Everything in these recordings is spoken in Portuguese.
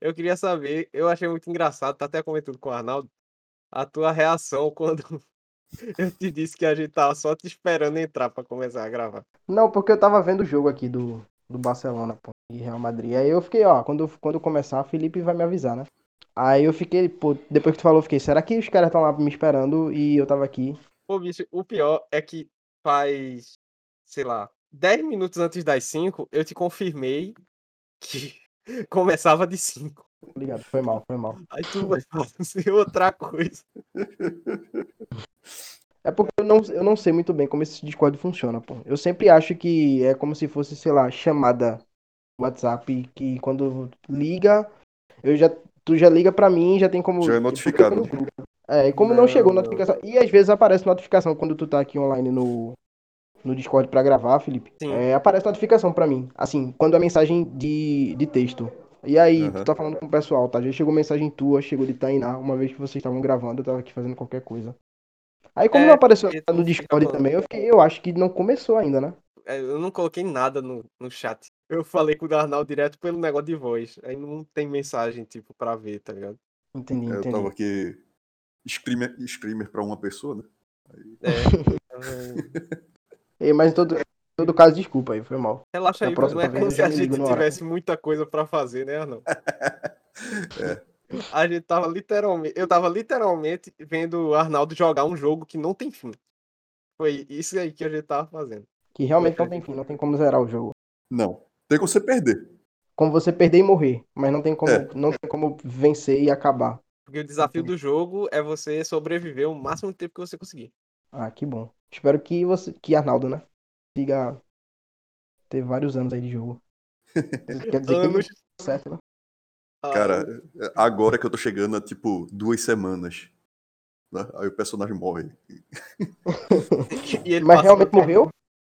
Eu queria saber, eu achei muito engraçado, tá até comentando com o Arnaldo, a tua reação quando eu te disse que a gente tava só te esperando entrar pra começar a gravar. Não, porque eu tava vendo o jogo aqui do, do Barcelona, pô, e Real Madrid. Aí eu fiquei, ó, quando, quando começar, o Felipe vai me avisar, né? Aí eu fiquei, pô, depois que tu falou, eu fiquei, será que os caras estão lá me esperando e eu tava aqui? Pô, bicho, o pior é que faz, sei lá, 10 minutos antes das 5, eu te confirmei que começava de 5. Obrigado, foi mal, foi mal. Aí tu vai fazer outra coisa. É porque eu não, eu não sei muito bem como esse Discord funciona, pô. Eu sempre acho que é como se fosse, sei lá, chamada WhatsApp, que quando liga, eu já, tu já liga pra mim, já tem como... Já é notificado. É, e como não, Não, chegou não. notificação, e às vezes aparece notificação quando tu tá aqui online no, no Discord pra gravar, Felipe, Sim. é, aparece notificação pra mim, assim, quando é mensagem de, de texto. E aí, Aham. tu tá falando com o pessoal, tá? Já chegou mensagem tua, chegou de Tainá, uma vez que vocês estavam gravando, eu tava aqui fazendo qualquer coisa. Aí, como É, não apareceu no Discord falando. também, eu, fiquei, eu acho que não começou ainda, né? É, Eu não coloquei nada no, no chat. Eu falei com o Arnaldo direto pelo negócio de voz. Aí não tem mensagem, tipo, pra ver, tá ligado? Entendi, É, eu entendi. tava aqui screamer, screamer pra uma pessoa, né? É. Ei, mas em todo, em todo caso, desculpa aí, foi mal. Relaxa aí, próxima não é como se a gente tivesse muita coisa pra fazer, né, Arnaldo? É. A gente tava literalmente. Eu tava literalmente vendo o Arnaldo jogar um jogo que não tem fim. Foi isso aí que a gente tava fazendo. Que realmente não tem fim, não tem como zerar o jogo. Não. Tem como você perder. Como você perder e morrer, mas não tem como, É. não tem como vencer e acabar. Porque o desafio do jogo é você sobreviver o máximo de tempo que você conseguir. Ah, que bom. Espero que você, que Arnaldo, né? Siga ter vários anos aí de jogo. Quer dizer que ele Anos. certo, né? ah, Cara, agora que eu tô chegando a, tipo, duas semanas. né? Aí o personagem morre. e ele Mas realmente morreu?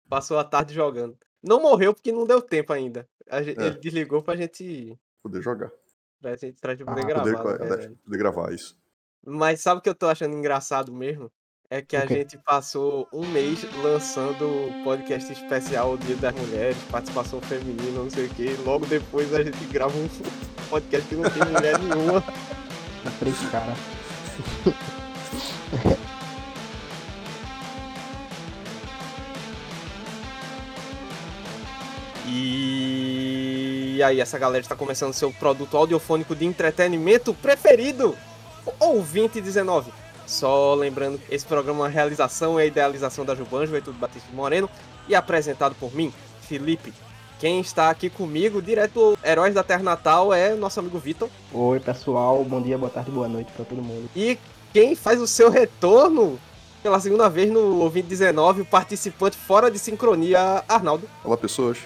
Passou a tarde jogando. Não morreu porque não deu tempo ainda. A gente- É. Ele desligou pra gente, Poder jogar. pra gente, pra gente poder Ah, gravar. Poder, na verdade. poder gravar isso. Mas sabe o que eu tô achando engraçado mesmo? É que a O quê? gente passou um mês lançando o podcast especial o Dia das Mulheres, participação feminina, não sei o quê. Logo depois a gente grava um podcast que não tem mulher nenhuma. Três cara. E aí, essa galera está começando seu produto audiofônico de entretenimento preferido, Ouvinte 19. Só lembrando que esse programa é uma realização e a idealização da Juban, Juventude Batista Moreno, e apresentado por mim, Felipe. Quem está aqui comigo, direto do Heróis da Terra Natal, é nosso amigo Vitor. Oi, pessoal. Bom dia, boa tarde, boa noite pra todo mundo. E quem faz o seu retorno pela segunda vez no Ouvinte 19, o participante fora de sincronia, Arnaldo. Olá, pessoas.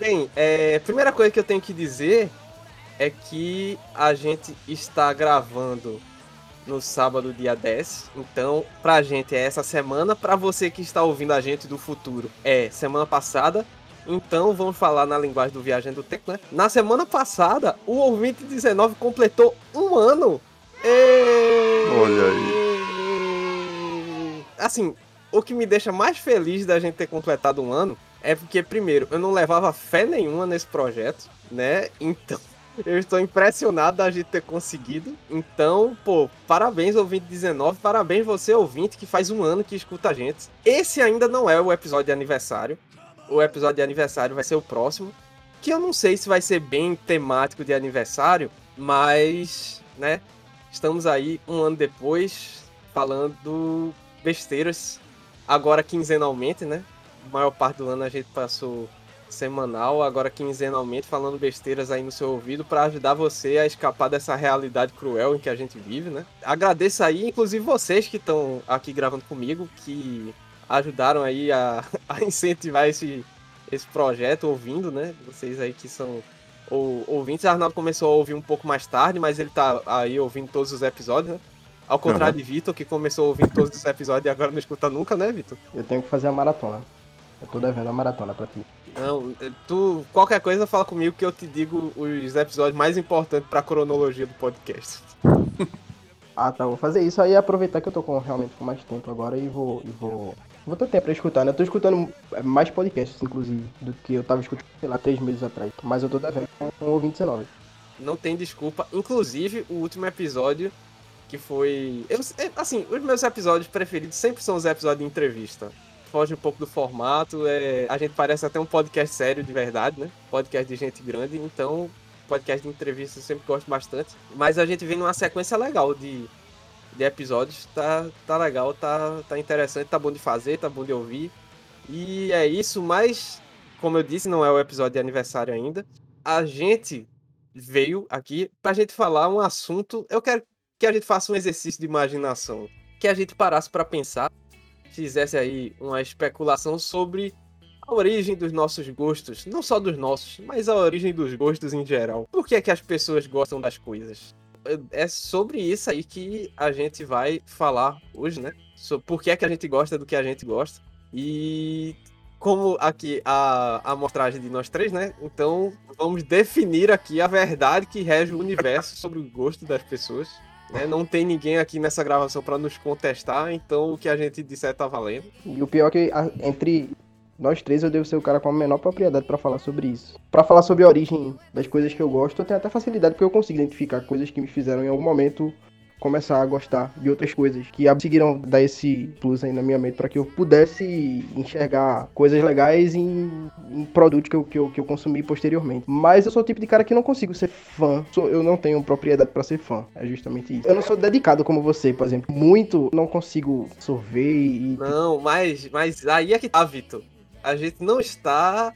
Bem, é, primeira coisa que eu tenho que dizer é que a gente está gravando no sábado, dia 10. Então, pra gente é essa semana. Pra você que está ouvindo a gente do futuro, é semana passada. Então, vamos falar na linguagem do Viagem do Tempo, né? Na semana passada, o ouvinte 19 completou um ano. Ê! Olha Assim, o que me deixa mais feliz da gente ter completado um ano é porque, primeiro, eu não levava fé nenhuma nesse projeto, né? Então, eu estou impressionado da gente ter conseguido. Então, pô, parabéns, ouvinte 19. Parabéns você, ouvinte, que faz um ano que escuta a gente. Esse ainda não é o episódio de aniversário. O episódio de aniversário vai ser o próximo. Que eu não sei se vai ser bem temático de aniversário, mas, né? Estamos aí um ano depois falando besteiras. Agora quinzenalmente, né? A maior parte do ano a gente passou semanal, agora quinzenalmente falando besteiras aí no seu ouvido para ajudar você a escapar dessa realidade cruel em que a gente vive, né? Agradeço aí, inclusive vocês que estão aqui gravando comigo, que ajudaram aí a, a incentivar esse, esse projeto, ouvindo, né? Vocês aí que são ou, ouvintes. Arnaldo começou a ouvir um pouco mais tarde, mas ele tá aí ouvindo todos os episódios, né? Ao contrário de Vitor, que começou a ouvir todos os episódios e agora não escuta nunca, né, Vitor? Eu tenho que fazer a maratona. Eu tô devendo a maratona pra ti. Não, tu, qualquer coisa fala comigo que eu te digo os episódios mais importantes pra cronologia do podcast. Ah, tá. Vou fazer isso aí aproveitar que eu tô com, realmente com mais tempo agora e vou. E vou... Vou ter tempo pra escutar, né? Eu tô escutando mais podcasts, inclusive, do que eu tava escutando, sei lá, três meses atrás. Mas eu tô devendo com o ouvinte 19. Não tem desculpa. Inclusive, o último episódio, que foi. Eu, é, assim, os meus episódios preferidos sempre são os episódios de entrevista. Foge um pouco do formato. É, a gente parece até um podcast sério de verdade, né? Podcast de gente grande. Então, podcast de entrevista eu sempre gosto bastante. Mas a gente vem numa sequência legal de, de episódios. Tá, tá legal, tá, tá interessante, tá bom de fazer, tá bom de ouvir. E é isso, mas, como eu disse, não é o episódio de aniversário ainda. A gente veio aqui pra gente falar um assunto. Eu quero que a gente faça um exercício de imaginação. Que a gente parasse para pensar, fizesse aí uma especulação sobre a origem dos nossos gostos, não só dos nossos, mas a origem dos gostos em geral. Por que é que as pessoas gostam das coisas? É sobre isso aí que a gente vai falar hoje, né? Sobre por que é que a gente gosta do que a gente gosta. E como aqui a, a amostragem de nós três, né? Então vamos definir aqui a verdade que rege o universo sobre o gosto das pessoas. Né? Não tem ninguém aqui nessa gravação para nos contestar, então o que a gente disser tá valendo. E o pior é que entre nós três eu devo ser o cara com a menor propriedade para falar sobre isso. Para falar sobre a origem das coisas que eu gosto, eu tenho até facilidade porque eu consigo identificar coisas que me fizeram em algum momento começar a gostar de outras coisas que conseguiram dar esse plus aí na minha mente para que eu pudesse enxergar coisas legais em, em produtos que eu, que, eu, que eu consumi posteriormente. Mas eu sou o tipo de cara que não consigo ser fã, eu não tenho propriedade para ser fã, é justamente isso. Eu não sou dedicado como você, por exemplo, muito não consigo sorver e. Não, mas, mas aí é que tá, Vitor a gente não está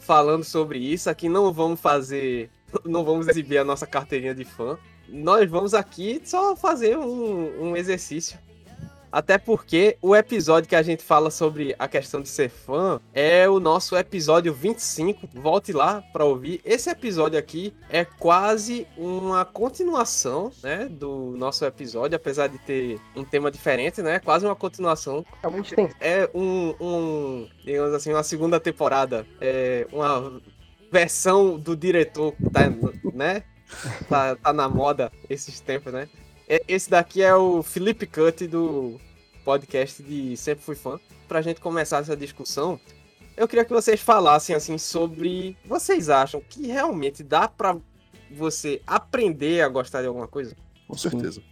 falando sobre isso. Aqui não vamos fazer. Não vamos exibir a nossa carteirinha de fã. Nós vamos aqui só fazer um, um exercício até porque o episódio que a gente fala sobre a questão de ser fã é o nosso episódio 25. Volte lá para ouvir. Esse episódio aqui é quase uma continuação, né, do nosso episódio, apesar de ter um tema diferente, né? Quase uma continuação. É um, um digamos assim, uma segunda temporada, é uma versão do diretor, tá, né? Tá, tá na moda esses tempos, né? É, esse daqui é o Felipe Cut do podcast de Sempre Fui Fã. Pra gente começar essa discussão, eu queria que vocês falassem assim sobre. Vocês acham que realmente dá pra você aprender a gostar de alguma coisa? Com certeza.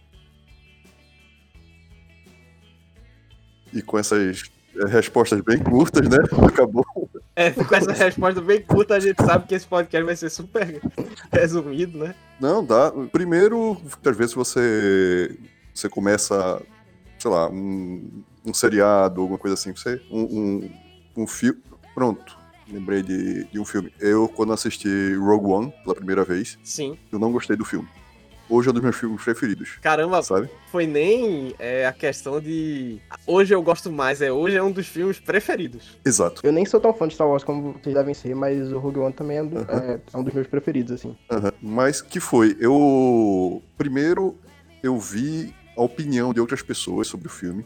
E com essas respostas bem curtas, né? Acabou. É, com essa resposta bem curta, a gente sabe que esse podcast vai ser super resumido, né? Não, dá. Primeiro, às vezes você, você começa, sei lá, um, um seriado, alguma coisa assim, você, um, um, um filme. Pronto. Lembrei de, de um filme. Eu, quando assisti Rogue One pela primeira vez, Sim. eu não gostei do filme hoje é um dos meus filmes preferidos. Caramba, sabe? foi nem é, a questão de. Hoje eu gosto mais, é hoje é um dos filmes preferidos. Exato. Eu nem sou tão fã de Star Wars como vocês devem ser, mas o Rogue One também é, do, uh -huh. é, é um dos meus preferidos, assim. Uh -huh. Mas que foi? Eu. Primeiro, eu vi a opinião de outras pessoas sobre o filme.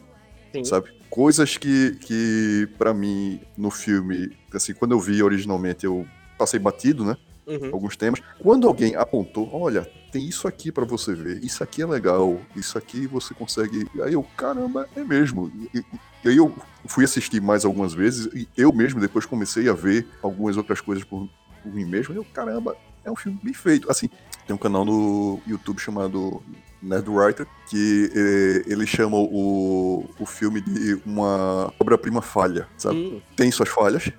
Sim. Sabe? Coisas que, que para mim, no filme, assim, quando eu vi originalmente, eu passei batido, né? Uhum. Alguns temas. Quando alguém apontou, olha, tem isso aqui para você ver, isso aqui é legal, isso aqui você consegue. Aí eu, caramba, é mesmo. E, e, e aí eu fui assistir mais algumas vezes, e eu mesmo depois comecei a ver algumas outras coisas por, por mim mesmo. E eu, caramba, é um filme bem feito. Assim, tem um canal no YouTube chamado Nerdwriter, que eh, ele chama o, o filme de uma obra-prima falha, sabe? Hum. Tem suas falhas,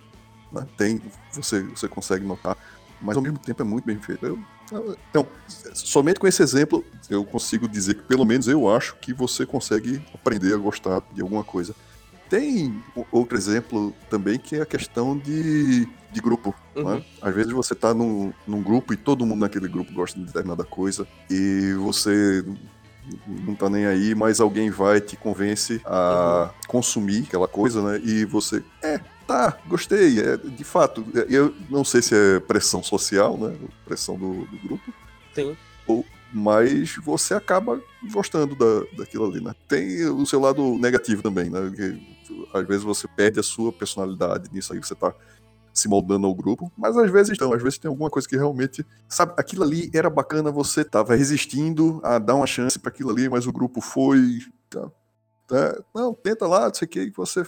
né? tem, você, você consegue notar, mas ao mesmo tempo é muito bem feito. Eu, então, somente com esse exemplo, eu consigo dizer que, pelo menos eu acho que você consegue aprender a gostar de alguma coisa. Tem outro exemplo também que é a questão de, de grupo. Uhum. Né? Às vezes você está num, num grupo e todo mundo naquele grupo gosta de determinada coisa e você não tá nem aí, mas alguém vai te convence a uhum. consumir aquela coisa, né? E você, é, tá, gostei. É, de fato, é, eu não sei se é pressão social, né? Pressão do, do grupo. Sim. Ou, mas você acaba gostando da, daquilo ali, né? Tem o seu lado negativo também, né? Que, às vezes você perde a sua personalidade nisso aí, você tá se moldando ao grupo, mas às vezes não, às vezes tem alguma coisa que realmente, sabe, aquilo ali era bacana, você tava resistindo a dar uma chance para aquilo ali, mas o grupo foi, tá, tá, não, tenta lá, não sei o que, você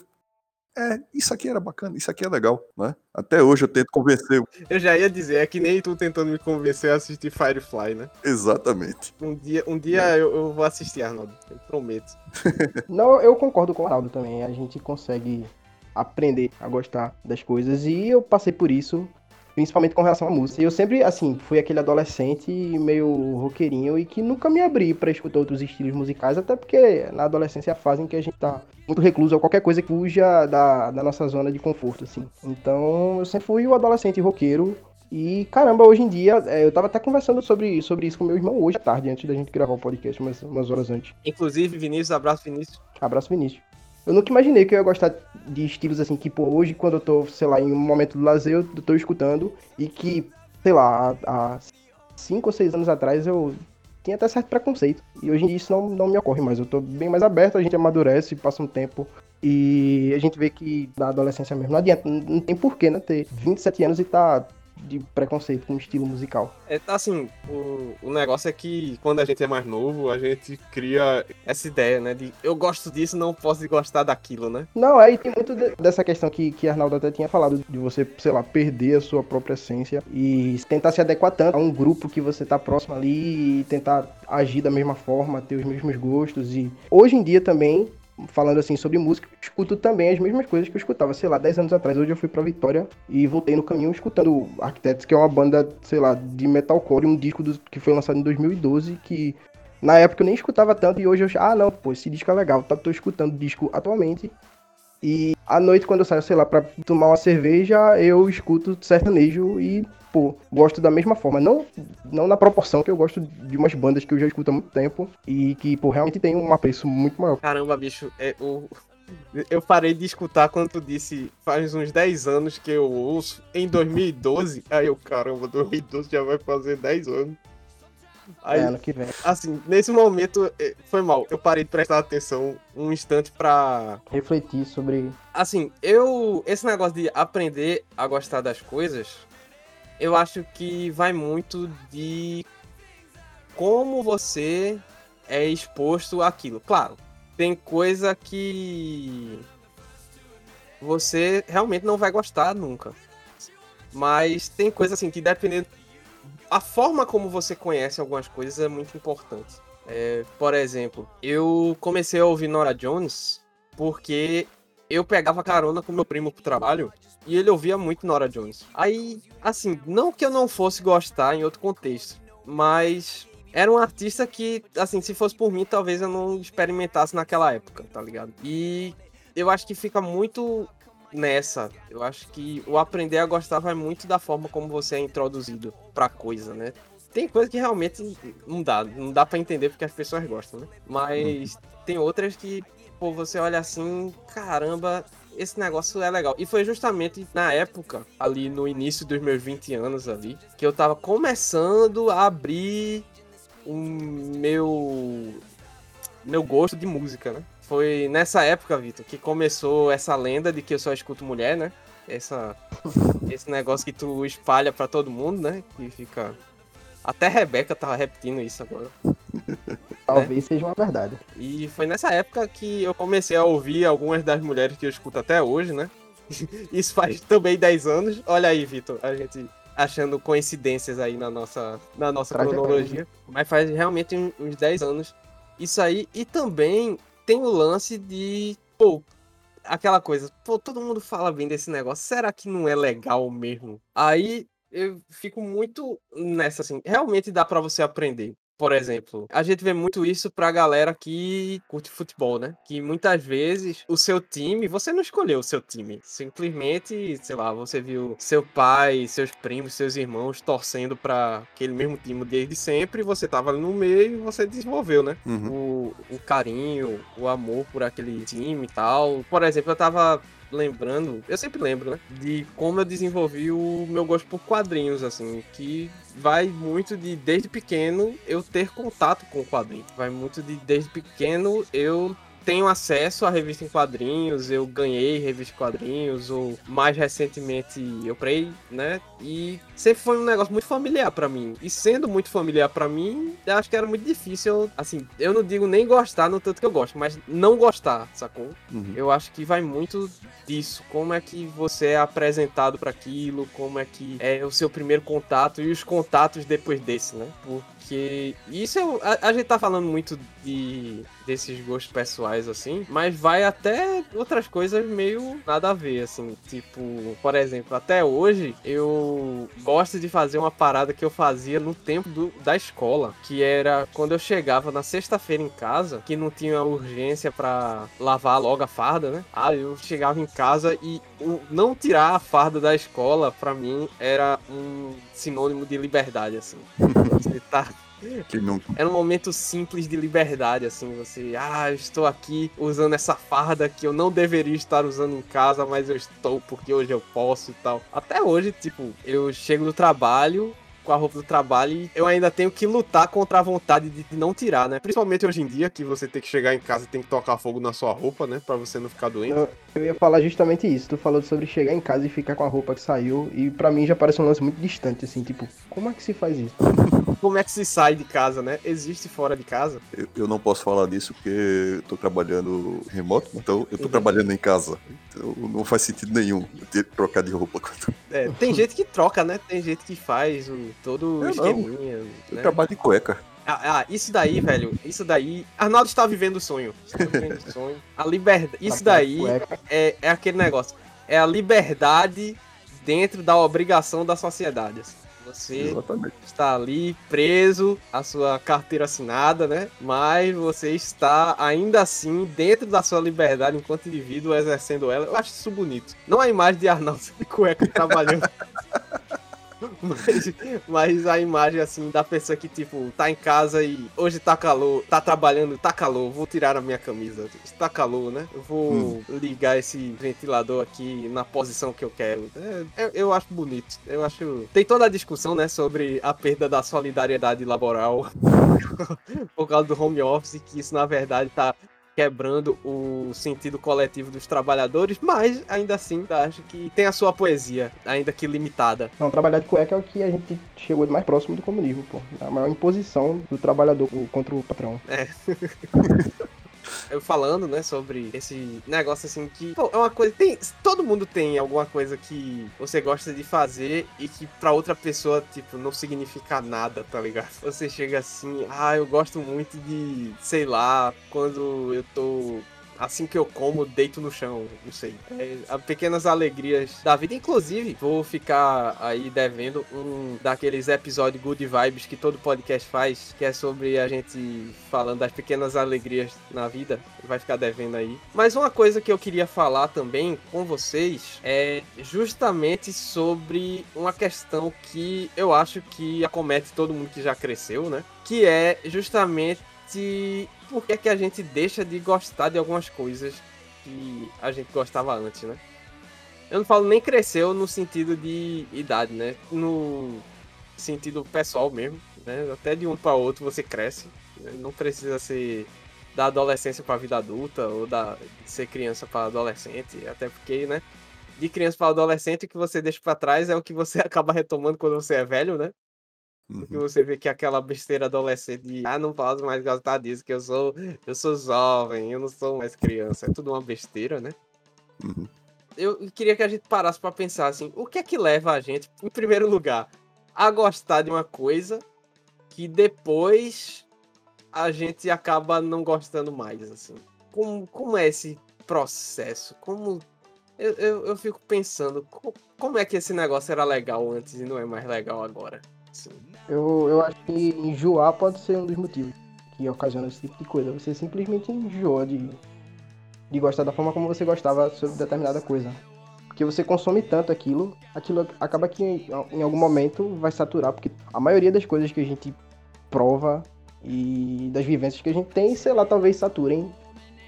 é, isso aqui era bacana, isso aqui é legal, né? Até hoje eu tento convencer. Eu já ia dizer, é que nem tu tentando me convencer a assistir Firefly, né? Exatamente. Um dia, um dia eu, eu vou assistir, Arnaldo, eu prometo. Não, eu concordo com o Arnaldo também. A gente consegue aprender a gostar das coisas e eu passei por isso principalmente com relação à música. Eu sempre, assim, fui aquele adolescente meio roqueirinho e que nunca me abri para escutar outros estilos musicais, até porque na adolescência é a fase em que a gente tá muito recluso a qualquer coisa que fuja da, da nossa zona de conforto, assim. Então, eu sempre fui o adolescente roqueiro e caramba, hoje em dia, é, eu tava até conversando sobre, sobre isso com meu irmão hoje à tarde, antes da gente gravar o podcast, umas, umas horas antes. Inclusive, Vinícius, abraço, Vinícius. Abraço, Vinícius. Eu nunca imaginei que eu ia gostar de estilos assim, que, pô, hoje, quando eu tô, sei lá, em um momento do lazer, eu tô escutando, e que, sei lá, há cinco ou seis anos atrás eu tinha até certo preconceito. E hoje em dia isso não, não me ocorre mais. Eu tô bem mais aberto, a gente amadurece, passa um tempo. E a gente vê que na adolescência mesmo, não adianta, não tem porquê, né? Ter 27 anos e tá de preconceito com o estilo musical. É, assim, o, o negócio é que quando a gente é mais novo, a gente cria essa ideia, né? De eu gosto disso, não posso gostar daquilo, né? Não, aí tem muito de, dessa questão que, que Arnaldo até tinha falado, de você, sei lá, perder a sua própria essência e tentar se adequar tanto a um grupo que você tá próximo ali e tentar agir da mesma forma, ter os mesmos gostos. E hoje em dia também falando assim sobre música, escuto também as mesmas coisas que eu escutava, sei lá, 10 anos atrás. Hoje eu fui pra Vitória e voltei no caminho escutando Architects, que é uma banda, sei lá, de metalcore, um disco do, que foi lançado em 2012, que na época eu nem escutava tanto e hoje eu, ah, não, pô, esse disco é legal, tá, tô escutando disco atualmente. E à noite, quando eu saio, sei lá, pra tomar uma cerveja, eu escuto sertanejo e pô, gosto da mesma forma. Não, não na proporção que eu gosto de umas bandas que eu já escuto há muito tempo e que, pô, realmente tem um apreço muito maior. Caramba, bicho, é o. Eu parei de escutar quando tu disse faz uns 10 anos que eu ouço em 2012. Aí eu, caramba, 2012 já vai fazer 10 anos. Aí, é, ano que vem. Assim, nesse momento é, foi mal. Eu parei de prestar atenção um instante pra. Refletir sobre. Assim, eu. Esse negócio de aprender a gostar das coisas eu acho que vai muito de como você é exposto àquilo. Claro, tem coisa que você realmente não vai gostar nunca. Mas tem coisa assim que dependendo. A forma como você conhece algumas coisas é muito importante. É, por exemplo, eu comecei a ouvir Nora Jones porque eu pegava carona com meu primo pro trabalho e ele ouvia muito Nora Jones. Aí, assim, não que eu não fosse gostar em outro contexto, mas era um artista que, assim, se fosse por mim, talvez eu não experimentasse naquela época, tá ligado? E eu acho que fica muito nessa. Eu acho que o aprender a gostar vai muito da forma como você é introduzido pra coisa, né? Tem coisa que realmente não dá, não dá para entender porque as pessoas gostam, né? Mas tem outras que, pô, você olha assim, caramba, esse negócio é legal. E foi justamente na época, ali no início dos meus 20 anos ali, que eu tava começando a abrir o meu meu gosto de música, né? Foi nessa época, Vitor, que começou essa lenda de que eu só escuto mulher, né? Essa esse negócio que tu espalha para todo mundo, né? Que fica até Rebeca tava repetindo isso agora. Talvez seja uma verdade. E foi nessa época que eu comecei a ouvir algumas das mulheres que eu escuto até hoje, né? Isso faz também 10 anos. Olha aí, Vitor, a gente achando coincidências aí na nossa, na nossa cronologia. Mas faz realmente uns 10 anos isso aí. E também tem o lance de, pô, aquela coisa, pô, todo mundo fala bem desse negócio, será que não é legal mesmo? Aí eu fico muito nessa, assim, realmente dá para você aprender por exemplo, a gente vê muito isso pra galera que curte futebol, né? Que muitas vezes o seu time, você não escolheu o seu time. Simplesmente, sei lá, você viu seu pai, seus primos, seus irmãos torcendo para aquele mesmo time desde sempre, você tava ali no meio e você desenvolveu, né? Uhum. O, o carinho, o amor por aquele time e tal. Por exemplo, eu tava lembrando, eu sempre lembro, né? De como eu desenvolvi o meu gosto por quadrinhos, assim, que vai muito de desde pequeno eu ter contato com o quadrinho. Vai muito de desde pequeno eu tenho acesso à revista em quadrinhos, eu ganhei revista em quadrinhos, ou mais recentemente eu comprei, né? E sempre foi um negócio muito familiar para mim. E sendo muito familiar para mim, eu acho que era muito difícil, assim, eu não digo nem gostar no tanto que eu gosto, mas não gostar, sacou? Uhum. Eu acho que vai muito disso, como é que você é apresentado para aquilo, como é que é o seu primeiro contato e os contatos depois desse, né? Porque isso é, a, a gente tá falando muito de desses gostos pessoais assim, mas vai até outras coisas meio nada a ver assim, tipo, por exemplo, até hoje eu gosto de fazer uma parada que eu fazia no tempo do, da escola, que era quando eu chegava na sexta-feira em casa, que não tinha urgência para lavar logo a farda, né? Ah, eu chegava em casa e o não tirar a farda da escola para mim era um sinônimo de liberdade assim. Você tá era um momento simples de liberdade, assim, você, ah, eu estou aqui usando essa farda que eu não deveria estar usando em casa, mas eu estou porque hoje eu posso e tal. Até hoje, tipo, eu chego do trabalho, com a roupa do trabalho e eu ainda tenho que lutar contra a vontade de não tirar, né? Principalmente hoje em dia, que você tem que chegar em casa e tem que tocar fogo na sua roupa, né? Pra você não ficar doente. Eu, eu ia falar justamente isso. Tu falou sobre chegar em casa e ficar com a roupa que saiu. E pra mim já parece um lance muito distante, assim. Tipo, como é que se faz isso? Como é que se sai de casa, né? Existe fora de casa? Eu, eu não posso falar disso porque eu tô trabalhando remoto, então eu tô Uhum. trabalhando em casa. Então não faz sentido nenhum eu ter trocar de roupa. quando É, tem gente que troca, né? Tem gente que faz o, todo o Eu esqueminha. Eu né? trabalho de cueca. Ah, ah, isso daí, velho, isso daí. Arnaldo está vivendo o sonho. Está vivendo o sonho. A liberdade. Isso daí é, é aquele negócio. É a liberdade dentro da obrigação da sociedade. assim. Você Exatamente. está ali preso à sua carteira assinada, né? Mas você está ainda assim dentro da sua liberdade enquanto indivíduo exercendo ela. Eu acho isso bonito. Não a imagem de Arnaldo de cueca trabalhando. Mas, mas a imagem assim da pessoa que tipo tá em casa e hoje tá calor, tá trabalhando, tá calor, vou tirar a minha camisa. Tá calor, né? Eu vou ligar esse ventilador aqui na posição que eu quero. É, eu, eu acho bonito. Eu acho tem toda a discussão, né, sobre a perda da solidariedade laboral por causa do home office, que isso na verdade tá quebrando o sentido coletivo dos trabalhadores, mas ainda assim acho que tem a sua poesia, ainda que limitada. Não, trabalhar de cueca é o que a gente chegou mais próximo do comunismo, pô. É a maior imposição do trabalhador contra o patrão. Eu falando, né, sobre esse negócio assim que pô, é uma coisa. Tem, todo mundo tem alguma coisa que você gosta de fazer e que pra outra pessoa, tipo, não significa nada, tá ligado? Você chega assim, ah, eu gosto muito de, sei lá, quando eu tô. Assim que eu como, deito no chão, não sei. É, pequenas alegrias da vida. Inclusive, vou ficar aí devendo um daqueles episódios good vibes que todo podcast faz, que é sobre a gente falando das pequenas alegrias na vida. Vai ficar devendo aí. Mas uma coisa que eu queria falar também com vocês é justamente sobre uma questão que eu acho que acomete todo mundo que já cresceu, né? Que é justamente por que, é que a gente deixa de gostar de algumas coisas que a gente gostava antes, né? Eu não falo nem cresceu no sentido de idade, né? No sentido pessoal mesmo, né? Até de um para outro você cresce. né? Não precisa ser da adolescência para a vida adulta ou da ser criança para adolescente, até porque, né? De criança para adolescente o que você deixa para trás é o que você acaba retomando quando você é velho, né? Porque Uhum. você vê que aquela besteira adolescente de ah, não posso mais gostar disso, que eu sou, eu sou jovem, eu não sou mais criança. É tudo uma besteira, né? Uhum. Eu queria que a gente parasse pra pensar assim, o que é que leva a gente, em primeiro lugar, a gostar de uma coisa que depois a gente acaba não gostando mais, assim. Como, como é esse processo? Como. Eu, eu, eu fico pensando, co- como é que esse negócio era legal antes e não é mais legal agora? Assim. Eu, eu acho que enjoar pode ser um dos motivos que ocasiona esse tipo de coisa. Você simplesmente enjoa de, de gostar da forma como você gostava sobre determinada coisa. Porque você consome tanto aquilo, aquilo acaba que em, algum momento vai saturar, porque a maioria das coisas que a gente prova e das vivências que a gente tem, sei lá, talvez saturem.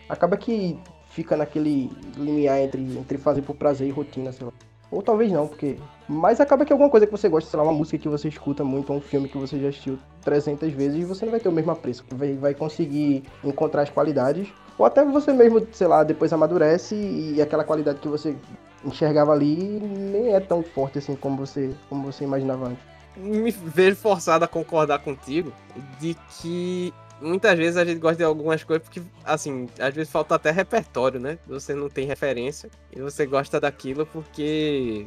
Acaba que fica naquele limiar entre, entre fazer por prazer e rotina, sei lá. Ou talvez não, porque. Mas acaba que alguma coisa que você gosta, sei lá, uma música que você escuta muito, ou um filme que você já assistiu 300 vezes, você não vai ter o mesmo apreço. Vai, vai conseguir encontrar as qualidades. Ou até você mesmo, sei lá, depois amadurece e aquela qualidade que você enxergava ali nem é tão forte assim como você, como você imaginava antes. Me vejo forçado a concordar contigo de que muitas vezes a gente gosta de algumas coisas porque, assim, às vezes falta até repertório, né? Você não tem referência e você gosta daquilo porque,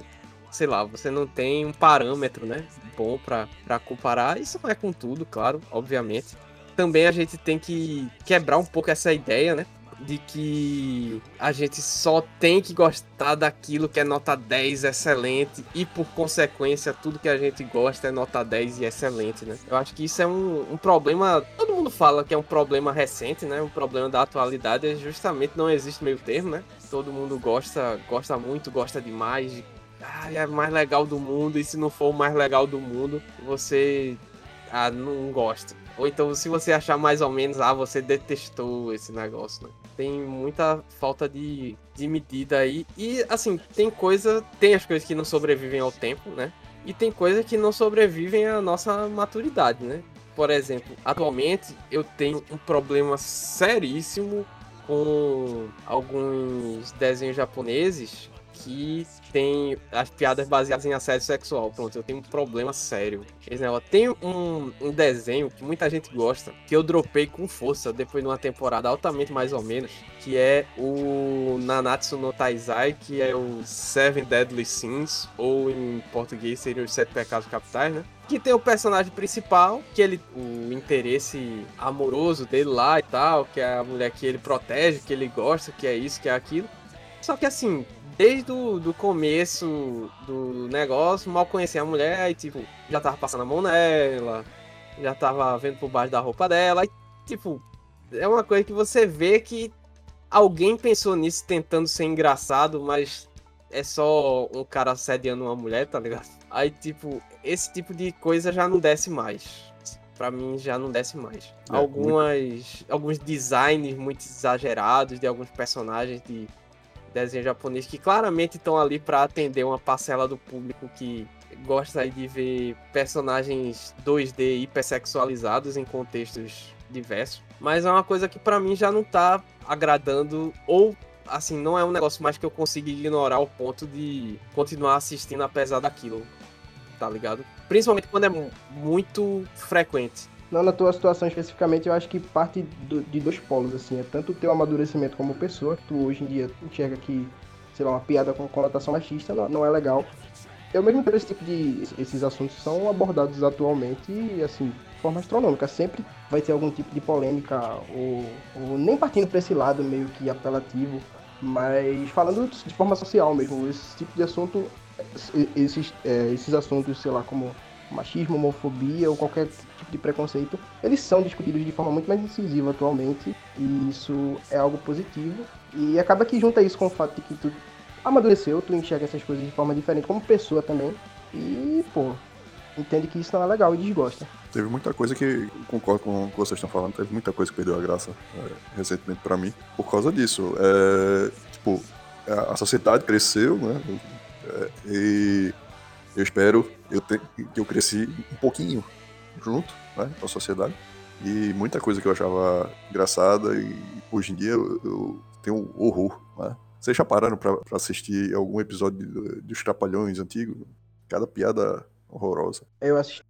sei lá, você não tem um parâmetro, né? Bom pra comparar. Isso não é com tudo, claro, obviamente. Também a gente tem que quebrar um pouco essa ideia, né? De que a gente só tem que gostar daquilo que é nota 10 excelente e por consequência tudo que a gente gosta é nota 10 e excelente, né? Eu acho que isso é um, um problema, todo mundo fala que é um problema recente, né? Um problema da atualidade é justamente não existe meio termo, né? Todo mundo gosta, gosta muito, gosta demais, ah, é mais legal do mundo e se não for o mais legal do mundo, você ah, não gosta. Ou então, se você achar mais ou menos, ah, você detestou esse negócio, né? Tem muita falta de, de medida aí. E, assim, tem coisa. Tem as coisas que não sobrevivem ao tempo, né? E tem coisas que não sobrevivem à nossa maturidade, né? Por exemplo, atualmente eu tenho um problema seríssimo com alguns desenhos japoneses que tem as piadas baseadas em assédio sexual. Pronto, eu tenho um problema sério. Tem um, um desenho que muita gente gosta, que eu dropei com força depois de uma temporada altamente mais ou menos, que é o Nanatsu no Taizai, que é o Seven Deadly Sins, ou em português seria os Sete Pecados Capitais, né? que tem o personagem principal, que ele o interesse amoroso dele lá e tal, que é a mulher que ele protege, que ele gosta, que é isso, que é aquilo. Só que assim, desde o do começo do negócio, mal conhecia a mulher, aí, tipo, já tava passando a mão nela, já tava vendo por baixo da roupa dela, aí, tipo, é uma coisa que você vê que alguém pensou nisso tentando ser engraçado, mas é só um cara assediando uma mulher, tá ligado? Aí, tipo, esse tipo de coisa já não desce mais. Pra mim já não desce mais. É, Algumas, muito... Alguns designs muito exagerados de alguns personagens de desenho japonês que claramente estão ali para atender uma parcela do público que gosta de ver personagens 2D hipersexualizados em contextos diversos. Mas é uma coisa que para mim já não tá agradando ou assim, não é um negócio mais que eu consigo ignorar ao ponto de continuar assistindo apesar daquilo. Tá ligado? Principalmente quando é muito frequente. Não, na tua situação especificamente, eu acho que parte do, de dois polos, assim. É tanto o teu amadurecimento como pessoa, que tu hoje em dia enxerga que, sei lá, uma piada com conotação machista não, não é legal. Eu mesmo entendo esse tipo de... Esses assuntos são abordados atualmente, assim, de forma astronômica. Sempre vai ter algum tipo de polêmica, ou, ou nem partindo para esse lado meio que apelativo, mas falando de forma social mesmo. Esse tipo de assunto, esses, é, esses assuntos, sei lá, como machismo, homofobia ou qualquer tipo de preconceito, eles são discutidos de forma muito mais incisiva atualmente e isso é algo positivo. E acaba que junta isso com o fato de que tu amadureceu, tu enxerga essas coisas de forma diferente como pessoa também e, pô, entende que isso não é legal e desgosta. Teve muita coisa que, concordo com o que vocês estão falando, teve muita coisa que perdeu a graça é, recentemente para mim por causa disso. É, tipo, a sociedade cresceu, né? É, e eu espero eu te, que eu cresci um pouquinho junto né, com a sociedade. E muita coisa que eu achava engraçada e hoje em dia eu, eu tenho horror. Né? Vocês já pararam para assistir algum episódio dos Trapalhões antigos? Cada piada horrorosa. Eu assisti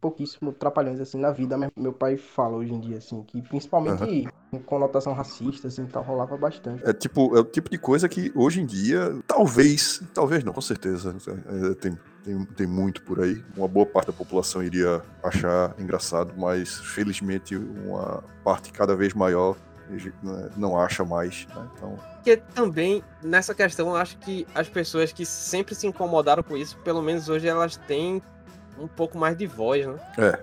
pouquíssimo Trapalhões assim na vida, mas meu pai fala hoje em dia assim que principalmente uhum. com conotação racista assim, tal rolava bastante. É tipo, é o tipo de coisa que hoje em dia, talvez, talvez não, com certeza, é, tem, tem, tem muito por aí. Uma boa parte da população iria achar engraçado, mas felizmente uma parte cada vez maior né, não acha mais, né? Então... Porque também, nessa questão, eu acho que as pessoas que sempre se incomodaram com isso, pelo menos hoje elas têm um pouco mais de voz, né? É.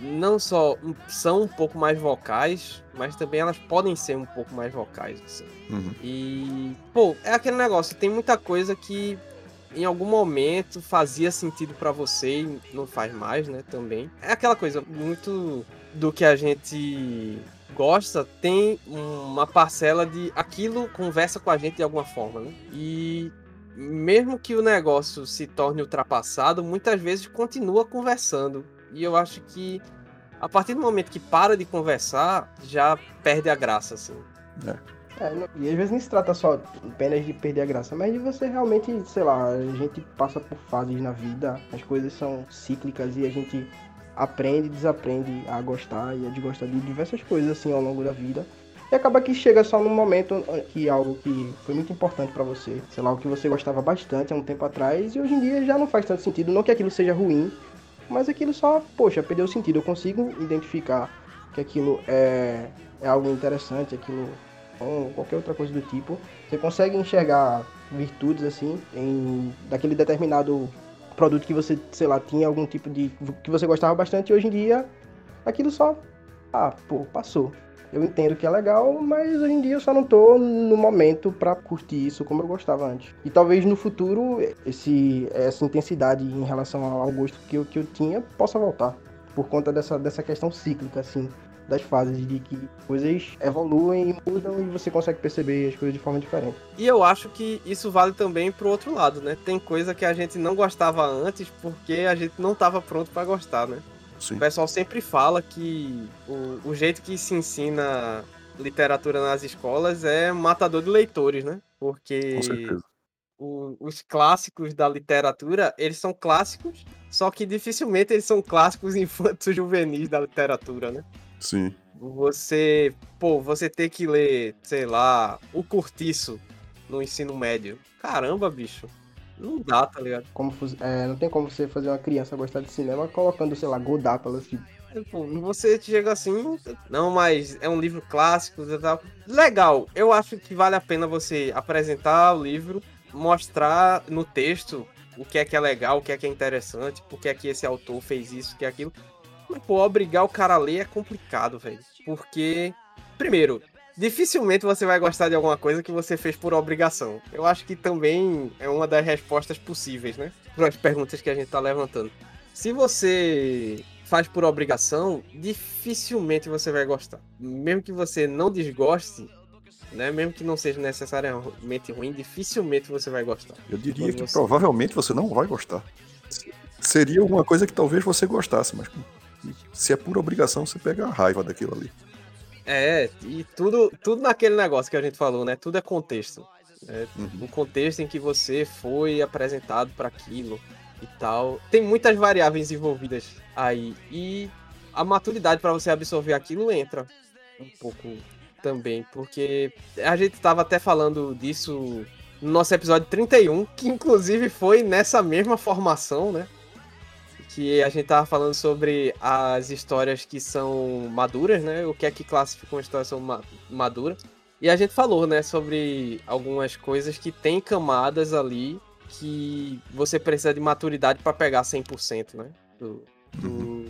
Não só são um pouco mais vocais, mas também elas podem ser um pouco mais vocais, assim. Uhum. E, pô, é aquele negócio, tem muita coisa que em algum momento fazia sentido para você e não faz mais, né, também. É aquela coisa, muito do que a gente gosta tem uma parcela de aquilo conversa com a gente de alguma forma, né? E mesmo que o negócio se torne ultrapassado, muitas vezes continua conversando. E eu acho que a partir do momento que para de conversar, já perde a graça, assim. É, não- e às vezes não se trata só apenas de perder a graça, mas de você realmente, sei lá, a gente passa por fases na vida, as coisas são cíclicas e a gente aprende e desaprende a gostar e a desgostar de diversas coisas assim ao longo da vida. E acaba que chega só num momento que algo que foi muito importante pra você, sei lá, o que você gostava bastante há um tempo atrás e hoje em dia já não faz tanto sentido, não que aquilo seja ruim, mas aquilo só, poxa, perdeu o sentido. Eu consigo identificar que aquilo é, é algo interessante, aquilo ou qualquer outra coisa do tipo. Você consegue enxergar virtudes assim em daquele determinado produto que você, sei lá, tinha algum tipo de que você gostava bastante e hoje em dia aquilo só ah, pô, passou. Eu entendo que é legal, mas hoje em dia eu só não tô no momento pra curtir isso como eu gostava antes. E talvez no futuro esse essa intensidade em relação ao gosto que eu, que eu tinha possa voltar por conta dessa, dessa questão cíclica assim das fases de que coisas evoluem e mudam e você consegue perceber as coisas de forma diferente. E eu acho que isso vale também pro outro lado, né? Tem coisa que a gente não gostava antes porque a gente não tava pronto pra gostar, né? Sim. O pessoal sempre fala que o, o jeito que se ensina literatura nas escolas é matador de leitores, né? Porque o- os clássicos da literatura, eles são clássicos, só que dificilmente eles são clássicos infantos juvenis da literatura, né? Sim. Você, pô, você ter que ler, sei lá, o Curtiço no ensino médio. Caramba, bicho. Não dá, tá ligado? Como, é, não tem como você fazer uma criança gostar de cinema colocando, sei lá, Godard pra ela assistir. Pô, Você chega assim, não, mas é um livro clássico e tal. Legal, eu acho que vale a pena você apresentar o livro, mostrar no texto o que é que é legal, o que é que é interessante, por que é que esse autor fez isso, que é aquilo. Pô, obrigar o cara a ler é complicado, velho. Porque, primeiro, dificilmente você vai gostar de alguma coisa que você fez por obrigação. Eu acho que também é uma das respostas possíveis, né? Para as perguntas que a gente tá levantando. Se você faz por obrigação, dificilmente você vai gostar. Mesmo que você não desgoste, né? Mesmo que não seja necessariamente ruim, dificilmente você vai gostar. Eu diria Quando que você- provavelmente você não vai gostar. Seria alguma coisa que talvez você gostasse, mas se é por obrigação, você pega a raiva daquilo ali. É, e tudo, tudo naquele negócio que a gente falou, né? Tudo é contexto. né? Uhum. O contexto em que você foi apresentado para aquilo e tal. Tem muitas variáveis envolvidas aí. E a maturidade para você absorver aquilo entra um pouco também. Porque a gente tava até falando disso no nosso episódio 31, que inclusive foi nessa mesma formação, né? Que a gente tava falando sobre as histórias que são maduras, né? O que é que classifica uma história como ma- madura. E a gente falou, né, sobre algumas coisas que tem camadas ali que você precisa de maturidade para pegar 100%, né? Do, do,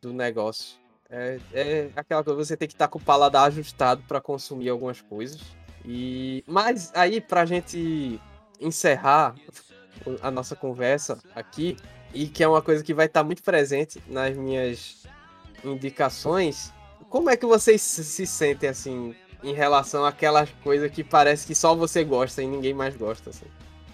do negócio. É, é aquela coisa, você tem que estar com o paladar ajustado para consumir algumas coisas. E mas aí pra gente encerrar a nossa conversa aqui e que é uma coisa que vai estar muito presente nas minhas indicações, como é que vocês se se sentem assim em relação àquelas coisas que parece que só você gosta e ninguém mais gosta assim?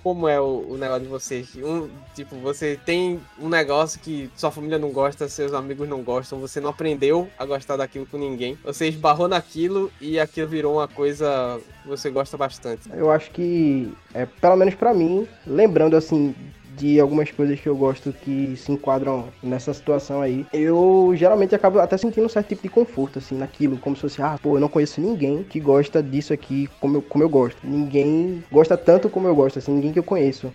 Como é o, o negócio de vocês? Um, tipo, você tem um negócio que sua família não gosta, seus amigos não gostam, você não aprendeu a gostar daquilo com ninguém. Você esbarrou naquilo e aquilo virou uma coisa que você gosta bastante. Eu acho que, é, pelo menos pra mim, lembrando assim de algumas coisas que eu gosto que se enquadram nessa situação aí, eu geralmente acabo até sentindo um certo tipo de conforto assim naquilo, como se fosse, ah, pô, eu não conheço ninguém que gosta disso aqui como eu, como eu gosto. Ninguém gosta tanto como eu gosto, assim, ninguém que eu conheço.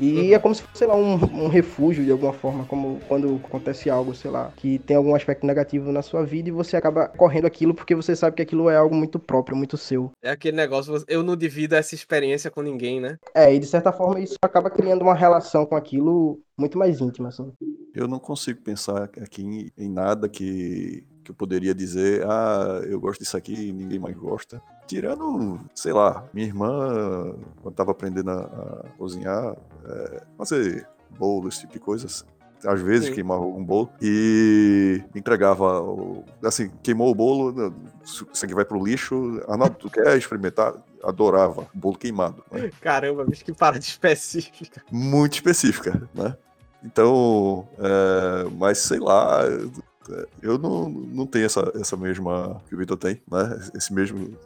E é como se fosse, sei lá, um, um refúgio de alguma forma, como quando acontece algo, sei lá, que tem algum aspecto negativo na sua vida e você acaba correndo aquilo porque você sabe que aquilo é algo muito próprio, muito seu. É aquele negócio, eu não divido essa experiência com ninguém, né? É, e de certa forma isso acaba criando uma relação com aquilo muito mais íntima, assim. Eu não consigo pensar aqui em, em nada que, que eu poderia dizer, ah, eu gosto disso aqui ninguém mais gosta. Tirando, sei lá, minha irmã, quando estava aprendendo a, a cozinhar, é, fazer bolo, esse tipo de coisas, às vezes Sim. queimava algum bolo e entregava, o- assim, queimou o bolo, isso aqui vai pro lixo, Arnaldo, tu quer experimentar? Adorava, bolo queimado, né? Caramba, bicho, que parada específica. muito específica, né? Então, é, mas sei lá, eu não, não tenho essa, essa mesma que o Vitor tem, né? Esse mesmo,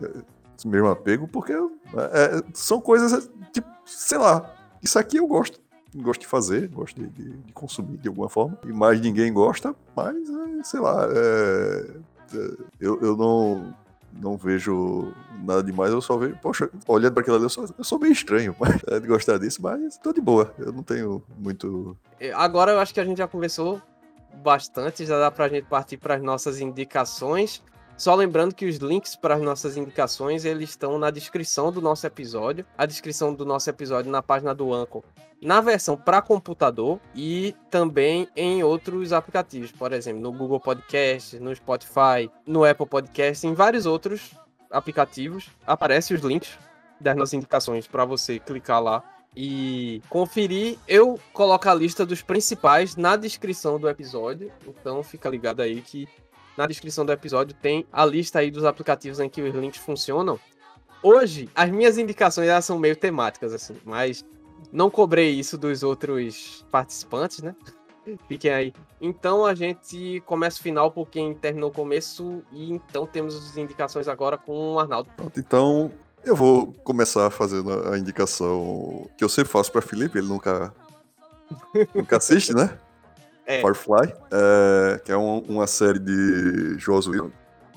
esse mesmo apego, porque é, são coisas, tipo, sei lá, isso aqui eu gosto. Gosto de fazer, gosto de, de- de consumir de alguma forma. E mais ninguém gosta, mas, é, sei lá, é, é, eu, eu não, não vejo nada demais, eu só vejo, poxa, olhando para aquilo ali, eu sou, eu sou meio estranho mas, é, de gostar disso, mas tô de boa. Eu não tenho muito. É, Agora eu acho que a gente já conversou bastante, já dá pra gente partir para as nossas indicações. Só lembrando que os links para as nossas indicações eles estão na descrição do nosso episódio, a descrição do nosso episódio na página do Anchor, na versão para computador e também em outros aplicativos, por exemplo, no Google Podcast, no Spotify, no Apple Podcast, em vários outros aplicativos aparecem os links das nossas indicações para você clicar lá e conferir. Eu coloco a lista dos principais na descrição do episódio, então fica ligado aí que na descrição do episódio tem a lista aí dos aplicativos em que os links funcionam. Hoje, as minhas indicações elas são meio temáticas, assim, mas não cobrei isso dos outros participantes, né? Fiquem aí. Então a gente começa o final por quem terminou o começo, e então temos as indicações agora com o Arnaldo. Pronto, então, eu vou começar fazendo a indicação que eu sempre faço para Felipe, ele nunca, nunca assiste, né? É. Firefly, é, que é um- uma série de Whedon,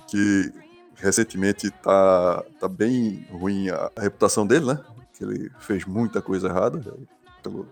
que recentemente tá, tá bem ruim a, a reputação dele, né? Que ele fez muita coisa errada. Pelo,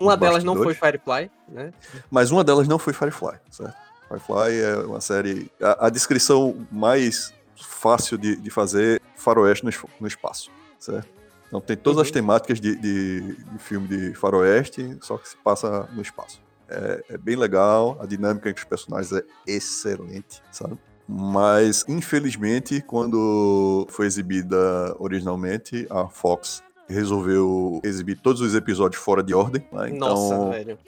Uma delas não foi. Firefly, né? Mas uma delas não foi Firefly, certo? Firefly é uma série. A, a descrição mais fácil de, de fazer faroeste no, no espaço, certo? Então tem todas as Uhum. temáticas de, de- de filme de faroeste, só que se passa no espaço. É, é bem legal, a dinâmica entre os personagens é excelente, sabe? Mas, infelizmente, quando foi exibida originalmente, a Fox resolveu exibir todos os episódios fora de ordem. né? Então, Nossa, velho.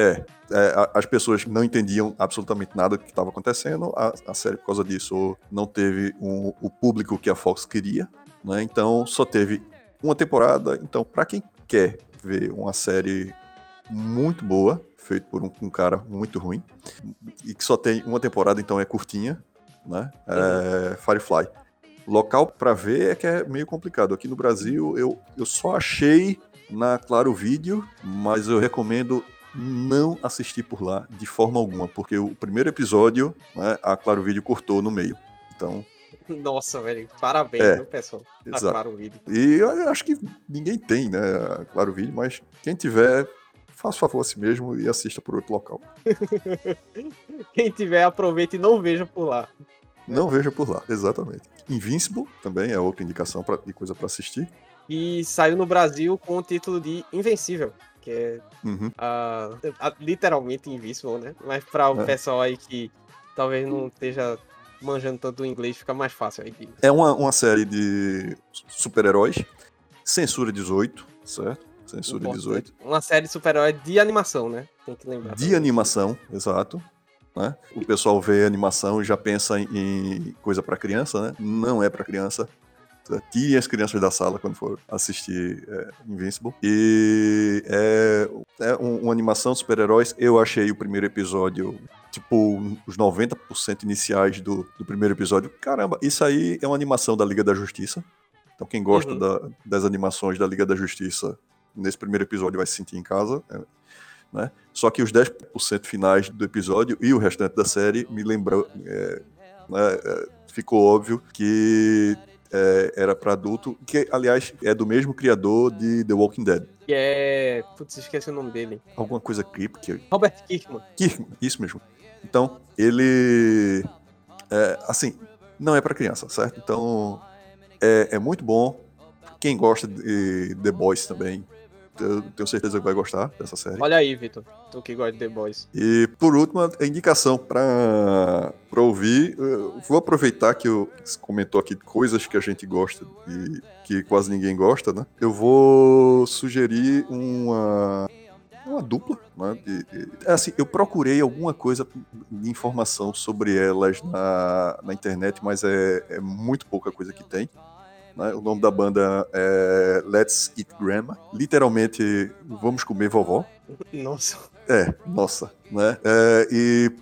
É, é, as pessoas não entendiam absolutamente nada do que estava acontecendo. A, a série, por causa disso, não teve um- o público que a Fox queria, né? Então, só teve uma temporada. Então, para quem quer ver uma série muito boa, feita por um, um cara muito ruim, e que só tem uma temporada, então é curtinha, né? É, Firefly. Local para ver é que é meio complicado. Aqui no Brasil, eu, eu só achei na Claro Vídeo, mas eu recomendo não assistir por lá de forma alguma, porque o primeiro episódio, né, a Claro Vídeo cortou no meio. Então, Nossa, velho. Parabéns, É, viu, pessoal? exato. Aclaram o vídeo. E eu acho que ninguém tem, né, a Claro Vídeo, mas quem tiver, faça o favor a si mesmo e assista por outro local. Quem tiver, aproveita e não veja por lá. Não veja por lá, exatamente. Invincible também é outra indicação pra, de coisa para assistir. E saiu no Brasil com o título de Invencível, que é Uhum. a- a- literalmente Invincible, né? Mas para o É. pessoal aí que talvez não esteja manjando tanto o inglês, fica mais fácil aí. É uma, uma série de super-heróis, censura 18, certo? Censura importante. 18. Uma série de super-herói de animação, né? Tem que lembrar. De também. animação, exato. Né? O pessoal vê animação e já pensa em coisa para criança, né? Não é para criança. Tirem as crianças da sala quando for assistir é, Invincible. E é, é um- uma animação de super-heróis. Eu achei o primeiro episódio, tipo, os 90% iniciais do, do primeiro episódio. Caramba, isso aí é uma animação da Liga da Justiça. Então, quem gosta Uhum. da- das animações da Liga da Justiça, nesse primeiro episódio vai se sentir em casa. é, né? Só que os 10% finais do episódio e o restante da série me lembrou. é, né, é, ficou óbvio que é, era para adulto, que aliás é do mesmo criador de The Walking Dead. Que é. Putz, esqueci o nome dele. Alguma coisa Kripke. Robert Kirkman. Kirkman, isso mesmo. Então, ele. é, assim, não é para criança, certo? Então, é, é muito bom. Quem gosta de The Boys também, eu tenho certeza que vai gostar dessa série. Olha aí, Vitor. Tu que gosta de The Boys. E por último, a indicação para ouvir. eu Vou aproveitar que eu você comentou aqui coisas que a gente gosta e que quase ninguém gosta, né? Eu vou sugerir uma, uma dupla. Né, de, de, é assim, eu procurei alguma coisa de informação sobre elas na, na internet, mas é, é muito pouca coisa que tem. Né? O nome da banda é Let's Eat Grandma. Literalmente, vamos comer vovó. Nossa. É, nossa. Né? É, e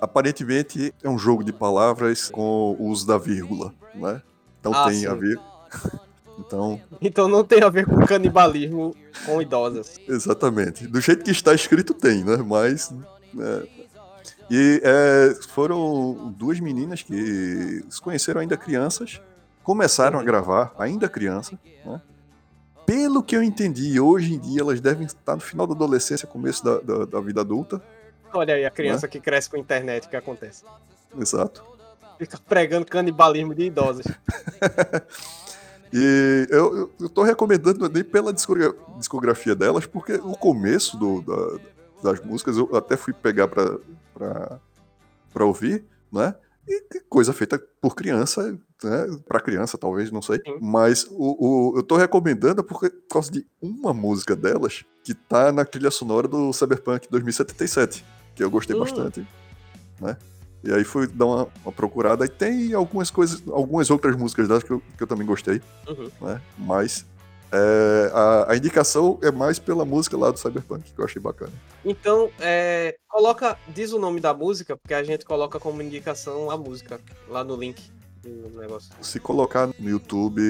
aparentemente é um jogo de palavras com o uso da vírgula. Né? Então ah, tem sim. a ver. Então... então não tem a ver com canibalismo com idosas. Exatamente. Do jeito que está escrito tem, né? Mas. É... E é, foram duas meninas que se conheceram ainda crianças, começaram a gravar ainda criança, né? Pelo que eu entendi, hoje em dia elas devem estar no final da adolescência, começo da, da, da vida adulta. Olha aí a criança né? que cresce com a internet, o que acontece? Exato. Fica pregando canibalismo de idosas. E eu, eu, eu tô recomendando nem pela discografia delas, porque o começo do, da, das músicas eu até fui pegar pra, pra, pra ouvir, né? E coisa feita por criança, né? Pra criança, talvez, não sei. Sim. Mas o, o, eu tô recomendando porque, por causa de uma música delas que tá na trilha sonora do Cyberpunk 2077, que eu gostei hum. bastante, né? E aí fui dar uma, uma, procurada. E tem algumas coisas, algumas outras músicas delas que eu, que eu também gostei. Uhum. Né? Mas é, a, a, indicação é mais pela música lá do Cyberpunk, que eu achei bacana. Então, é, coloca, diz o nome da música, porque a gente coloca como indicação a música lá no link negócio. Se colocar no YouTube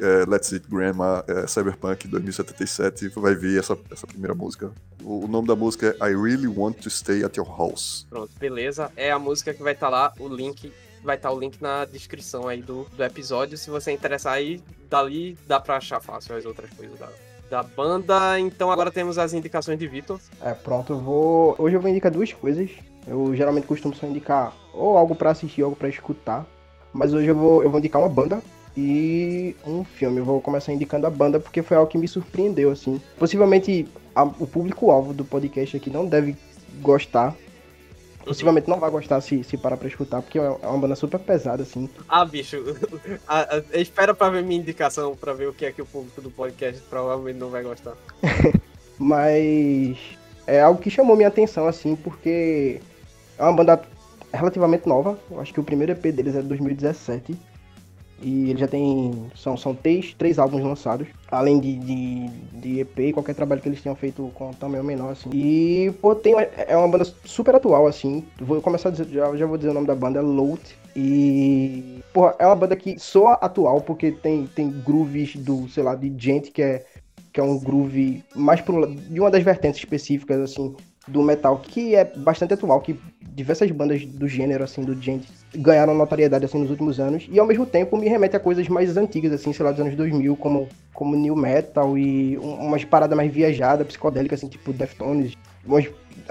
é, Let's Eat Grandma é, Cyberpunk 2077, vai ver essa, essa primeira música. O, o, nome da música é I Really Want to Stay at Your House. Pronto, beleza. É a música que vai estar tá lá, o link vai estar tá o link na descrição aí do, do episódio. Se você interessar aí, dali dá pra achar fácil as outras coisas da, da banda. Então agora temos as indicações de Vitor. É, pronto, eu vou. Hoje eu vou indicar duas coisas. Eu geralmente costumo só indicar ou algo para assistir, algo para escutar. Mas hoje eu vou, eu vou indicar uma banda e um filme. Eu vou começar indicando a banda porque foi algo que me surpreendeu, assim. Possivelmente a, o público-alvo do podcast aqui não deve gostar. Possivelmente não vai gostar se, se parar pra escutar, porque é uma banda super pesada, assim. Ah, bicho, a, a, espera pra ver minha indicação, pra ver o que é que o público do podcast provavelmente não vai gostar. Mas é algo que chamou minha atenção, assim, porque é uma banda relativamente nova. Eu acho que o primeiro EP deles é de 2017. E ele já tem. São, são três, três álbuns lançados. Além de, de, de EP e qualquer trabalho que eles tenham feito com tamanho menor, assim. E, pô, tem, é uma banda super atual, assim. Vou começar a dizer, já, já vou dizer o nome da banda, é Load. E. Porra, é uma banda que soa atual, porque tem, tem grooves do, sei lá, de gente que é. Que é um groove mais pro, de uma das vertentes específicas, assim, do metal, que é bastante atual, que diversas bandas do gênero, assim, do gente, ganharam notoriedade, assim, nos últimos anos, e ao mesmo tempo me remete a coisas mais antigas, assim, sei lá, dos anos 2000, como, como new metal e umas paradas mais viajadas, psicodélicas, assim, tipo Deftones, umas,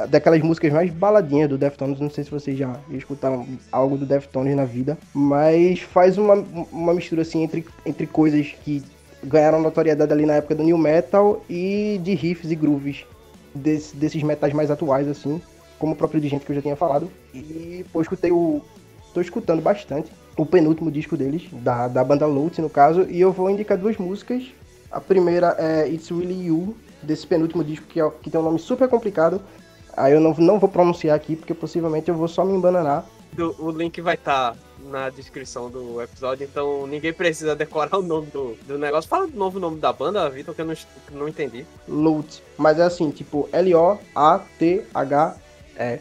daquelas músicas mais baladinhas do Deftones, não sei se vocês já escutaram algo do Deftones na vida, mas faz uma, uma mistura, assim, entre, entre coisas que ganharam notoriedade ali na época do new metal e de riffs e grooves desse, desses metais mais atuais, assim, como o próprio de gente que eu já tinha falado. E, pô, escutei o. tô escutando bastante o penúltimo disco deles, da, da banda Lotus, no caso, e eu vou indicar duas músicas. A primeira é It's Really You, desse penúltimo disco que, é, que tem um nome super complicado. Aí eu não, não vou pronunciar aqui, porque possivelmente eu vou só me embananar. O link vai estar tá na descrição do episódio, então ninguém precisa decorar o nome do, do negócio. Fala de novo o nome da banda, Vitor, que eu não, não entendi. Loot. Mas é assim, tipo, L-O-A-T-H é.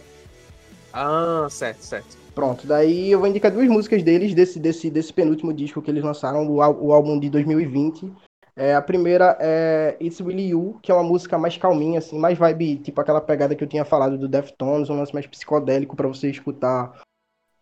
Ah, certo, certo. Pronto, daí eu vou indicar duas músicas deles, desse, desse, desse penúltimo disco que eles lançaram, o, o álbum de 2020. É, a primeira é It's Really You, que é uma música mais calminha, assim, mais vibe, tipo aquela pegada que eu tinha falado do Deftones, um lance mais psicodélico para você escutar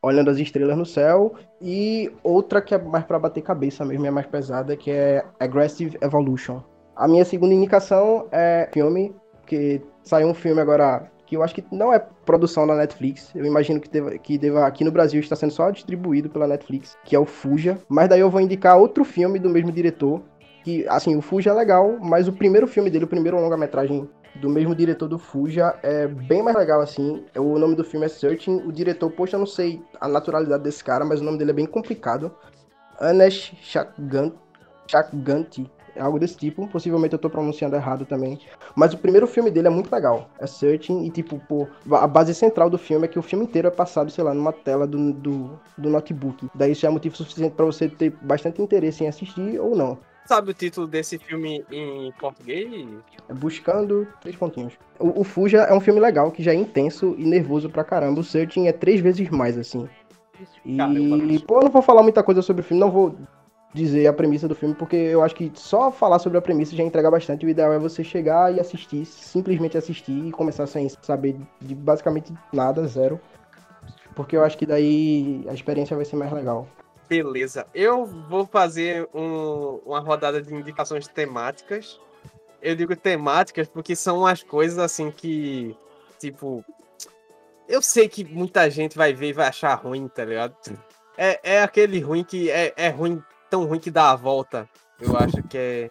olhando as estrelas no céu. E outra que é mais para bater cabeça mesmo, é mais pesada, que é Aggressive Evolution. A minha segunda indicação é filme, que saiu um filme agora que eu acho que não é produção da Netflix. Eu imagino que deva, que deva aqui no Brasil está sendo só distribuído pela Netflix, que é o Fuja. Mas daí eu vou indicar outro filme do mesmo diretor, que assim, o Fuja é legal, mas o primeiro filme dele, o primeiro longa-metragem do mesmo diretor do Fuja é bem mais legal assim. O nome do filme é Searching. O diretor, poxa, eu não sei a naturalidade desse cara, mas o nome dele é bem complicado. Anesh Chakganti. Algo desse tipo. Possivelmente eu tô pronunciando errado também. Mas o primeiro filme dele é muito legal. É Searching e, tipo, pô, a base central do filme é que o filme inteiro é passado, sei lá, numa tela do, do, do notebook. Daí isso é motivo suficiente para você ter bastante interesse em assistir ou não. Sabe o título desse filme em português? É Buscando Três Pontinhos. O, o Fuja é um filme legal, que já é intenso e nervoso pra caramba. O Searching é três vezes mais, assim. E, Caramba. pô, eu não vou falar muita coisa sobre o filme, não vou dizer a premissa do filme, porque eu acho que só falar sobre a premissa já entrega bastante. O ideal é você chegar e assistir, simplesmente assistir e começar sem saber de basicamente nada, zero. Porque eu acho que daí a experiência vai ser mais legal. Beleza. Eu vou fazer um- uma rodada de indicações temáticas. Eu digo temáticas porque são as coisas assim que, tipo, eu sei que muita gente vai ver e vai achar ruim, tá ligado? É, é aquele ruim que é, é ruim, tão ruim que dá a volta. Eu acho que é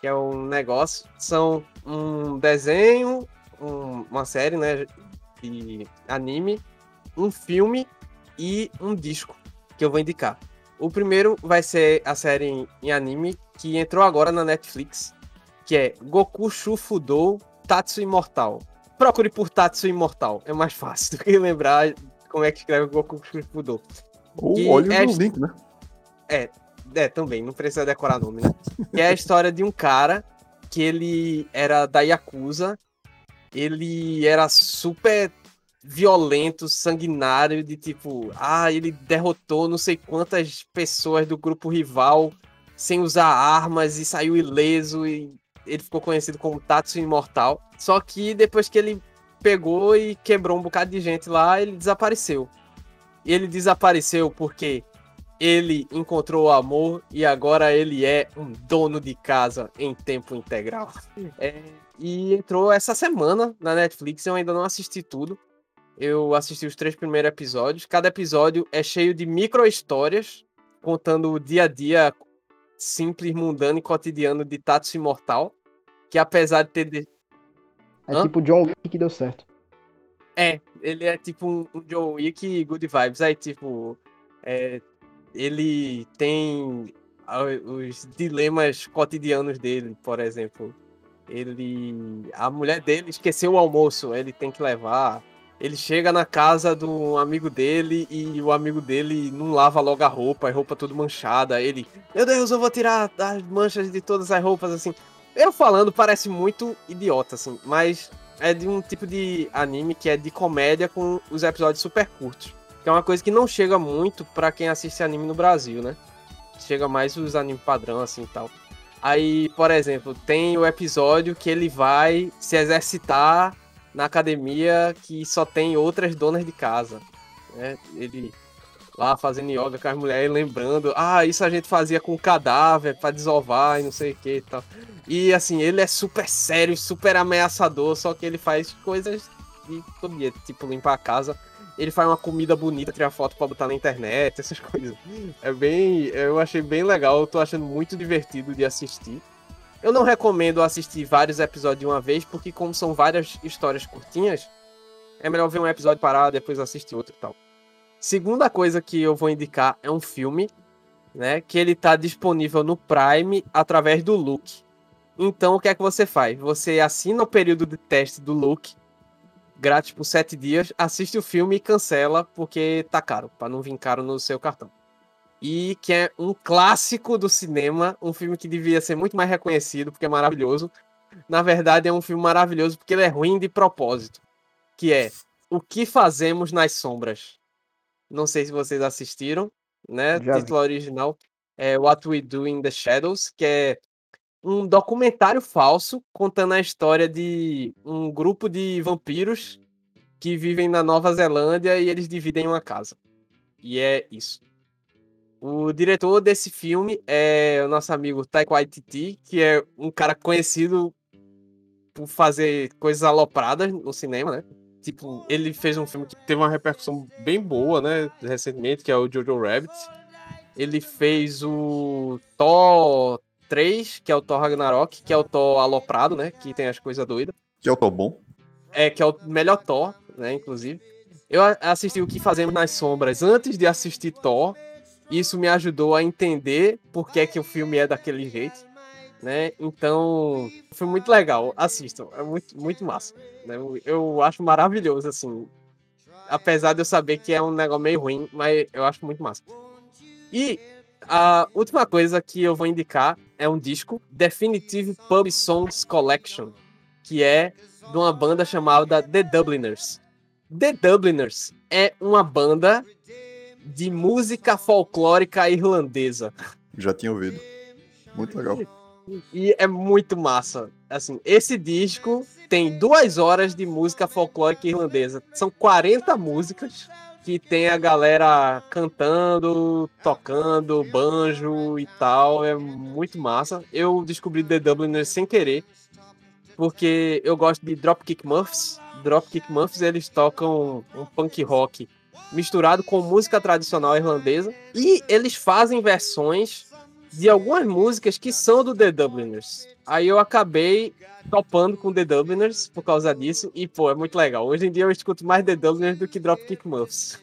que é um negócio. São um desenho, um- uma série, né, de anime, um filme e um disco que eu vou indicar. O primeiro vai ser a série em, em anime que entrou agora na Netflix, que é Goku Shufudou Tatsu Imortal. Procure por Tatsu Imortal, é mais fácil do que lembrar como é que escreve Goku Shufudou. Ou Que olha é- no link, né? É, também, não precisa decorar nome, né? Que é a história de um cara que ele era da Yakuza, ele era super violento, sanguinário, de tipo, ah, ele derrotou não sei quantas pessoas do grupo rival sem usar armas e saiu ileso e ele ficou conhecido como Tatsu Imortal. Só que depois que ele pegou e quebrou um bocado de gente lá, ele desapareceu. Ele desapareceu porque ele encontrou o amor e agora ele é um dono de casa em tempo integral. É, e entrou essa semana na Netflix, eu ainda não assisti tudo. Eu assisti os três primeiros episódios. Cada episódio é cheio de micro histórias, contando o dia a dia simples, mundano e cotidiano de Tatsu Imortal. Que apesar de ter. de- É Hã? tipo John Wick que deu certo. É, ele é tipo um, um Joe Wick good vibes. Aí, tipo, é, ele tem os dilemas cotidianos dele, por exemplo. Ele. A mulher dele esqueceu o almoço, ele tem que levar. Ele chega na casa do amigo dele e o amigo dele não lava logo a roupa, a roupa toda manchada. Ele, meu Deus, eu vou tirar as manchas de todas as roupas, assim. Eu falando parece muito idiota, assim, mas é de um tipo de anime que é de comédia com os episódios super curtos. Que é uma coisa que não chega muito pra quem assiste anime no Brasil, né? Chega mais os animes padrão, assim e tal. Aí, por exemplo, tem o episódio que ele vai se exercitar na academia que só tem outras donas de casa. Né? Ele lá fazendo yoga com as mulheres, lembrando, ah, isso a gente fazia com cadáver pra desovar e não sei o que e tal. E assim, ele é super sério, super ameaçador, só que ele faz coisas de todo dia, tipo limpar a casa. Ele faz uma comida bonita, tirar foto pra botar na internet, essas coisas. É bem. Eu achei bem legal, eu tô achando muito divertido de assistir. Eu não recomendo assistir vários episódios de uma vez, porque como são várias histórias curtinhas, é melhor ver um episódio parar, depois assistir outro e tal. Segunda coisa que eu vou indicar é um filme, né? Que ele tá disponível no Prime através do Look. Então o que é que você faz? Você assina o período de teste do Look, grátis por sete dias, assiste o filme e cancela, porque tá caro, para não vir caro no seu cartão. E que é um clássico do cinema, um filme que devia ser muito mais reconhecido, porque é maravilhoso. Na verdade, é um filme maravilhoso porque ele é ruim de propósito. Que é O que Fazemos nas Sombras. Não sei se vocês assistiram, né? Já vi. título original é What We Do in the Shadows, que é um documentário falso contando a história de um grupo de vampiros que vivem na Nova Zelândia e eles dividem uma casa. E é isso. O diretor desse filme é o nosso amigo Taika Waititi, que é um cara conhecido por fazer coisas alopradas no cinema, né? Tipo, ele fez um filme que teve uma repercussão bem boa, né? Recentemente, que é o Jojo Rabbit. Ele fez o Thor 3, que é o Thor Ragnarok, que é o Thor aloprado, né? Que tem as coisas doidas. Que é o top bom. É, que é o melhor Thor, né? Inclusive. Eu assisti o que fazemos nas sombras antes de assistir Thor. Isso me ajudou a entender por que, que o filme é daquele jeito. né? Então, foi muito legal. Assistam, é muito, muito massa. Né? Eu, eu acho maravilhoso, assim. Apesar de eu saber que é um negócio meio ruim, mas eu acho muito massa. E a última coisa que eu vou indicar é um disco, Definitive Pub Songs Collection, que é de uma banda chamada The Dubliners. The Dubliners é uma banda de música folclórica irlandesa. Já tinha ouvido. Muito legal. E é muito massa. Assim, esse disco tem duas horas de música folclórica irlandesa. São 40 músicas que tem a galera cantando, tocando, banjo e tal. É muito massa. Eu descobri The Dubliners sem querer, porque eu gosto de Dropkick Murphys. Dropkick Murphys eles tocam um punk rock misturado com música tradicional irlandesa e eles fazem versões de algumas músicas que são do The Dubliners. Aí eu acabei topando com The Dubliners por causa disso e pô, é muito legal. Hoje em dia eu escuto mais The Dubliners do que Dropkick Murphys.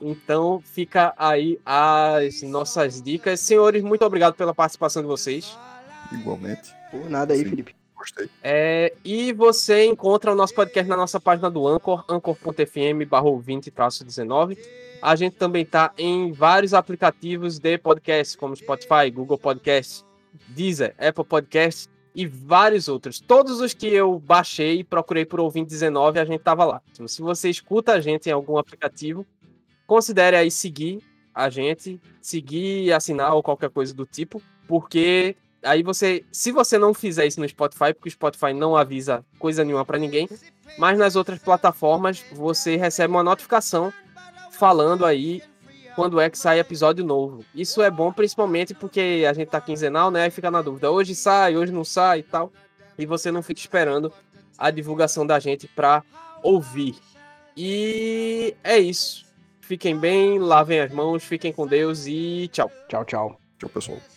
Então fica aí as nossas dicas. Senhores, muito obrigado pela participação de vocês. Igualmente. Por nada aí, Sim. Felipe. Gostei. É, e você encontra o nosso podcast na nossa página do Anchor, anchor.fm barra 20-19. A gente também está em vários aplicativos de podcast, como Spotify, Google Podcast, Deezer, Apple Podcast e vários outros. Todos os que eu baixei e procurei por ouvinte 19, a gente tava lá. Então, se você escuta a gente em algum aplicativo, considere aí seguir a gente, seguir, assinar ou qualquer coisa do tipo, porque aí você, se você não fizer isso no Spotify, porque o Spotify não avisa coisa nenhuma para ninguém, mas nas outras plataformas você recebe uma notificação falando aí quando é que sai episódio novo. Isso é bom principalmente porque a gente tá quinzenal, né? Aí fica na dúvida, hoje sai, hoje não sai e tal. E você não fica esperando a divulgação da gente para ouvir. E é isso. Fiquem bem, lavem as mãos, fiquem com Deus e tchau. Tchau, tchau. Tchau, pessoal.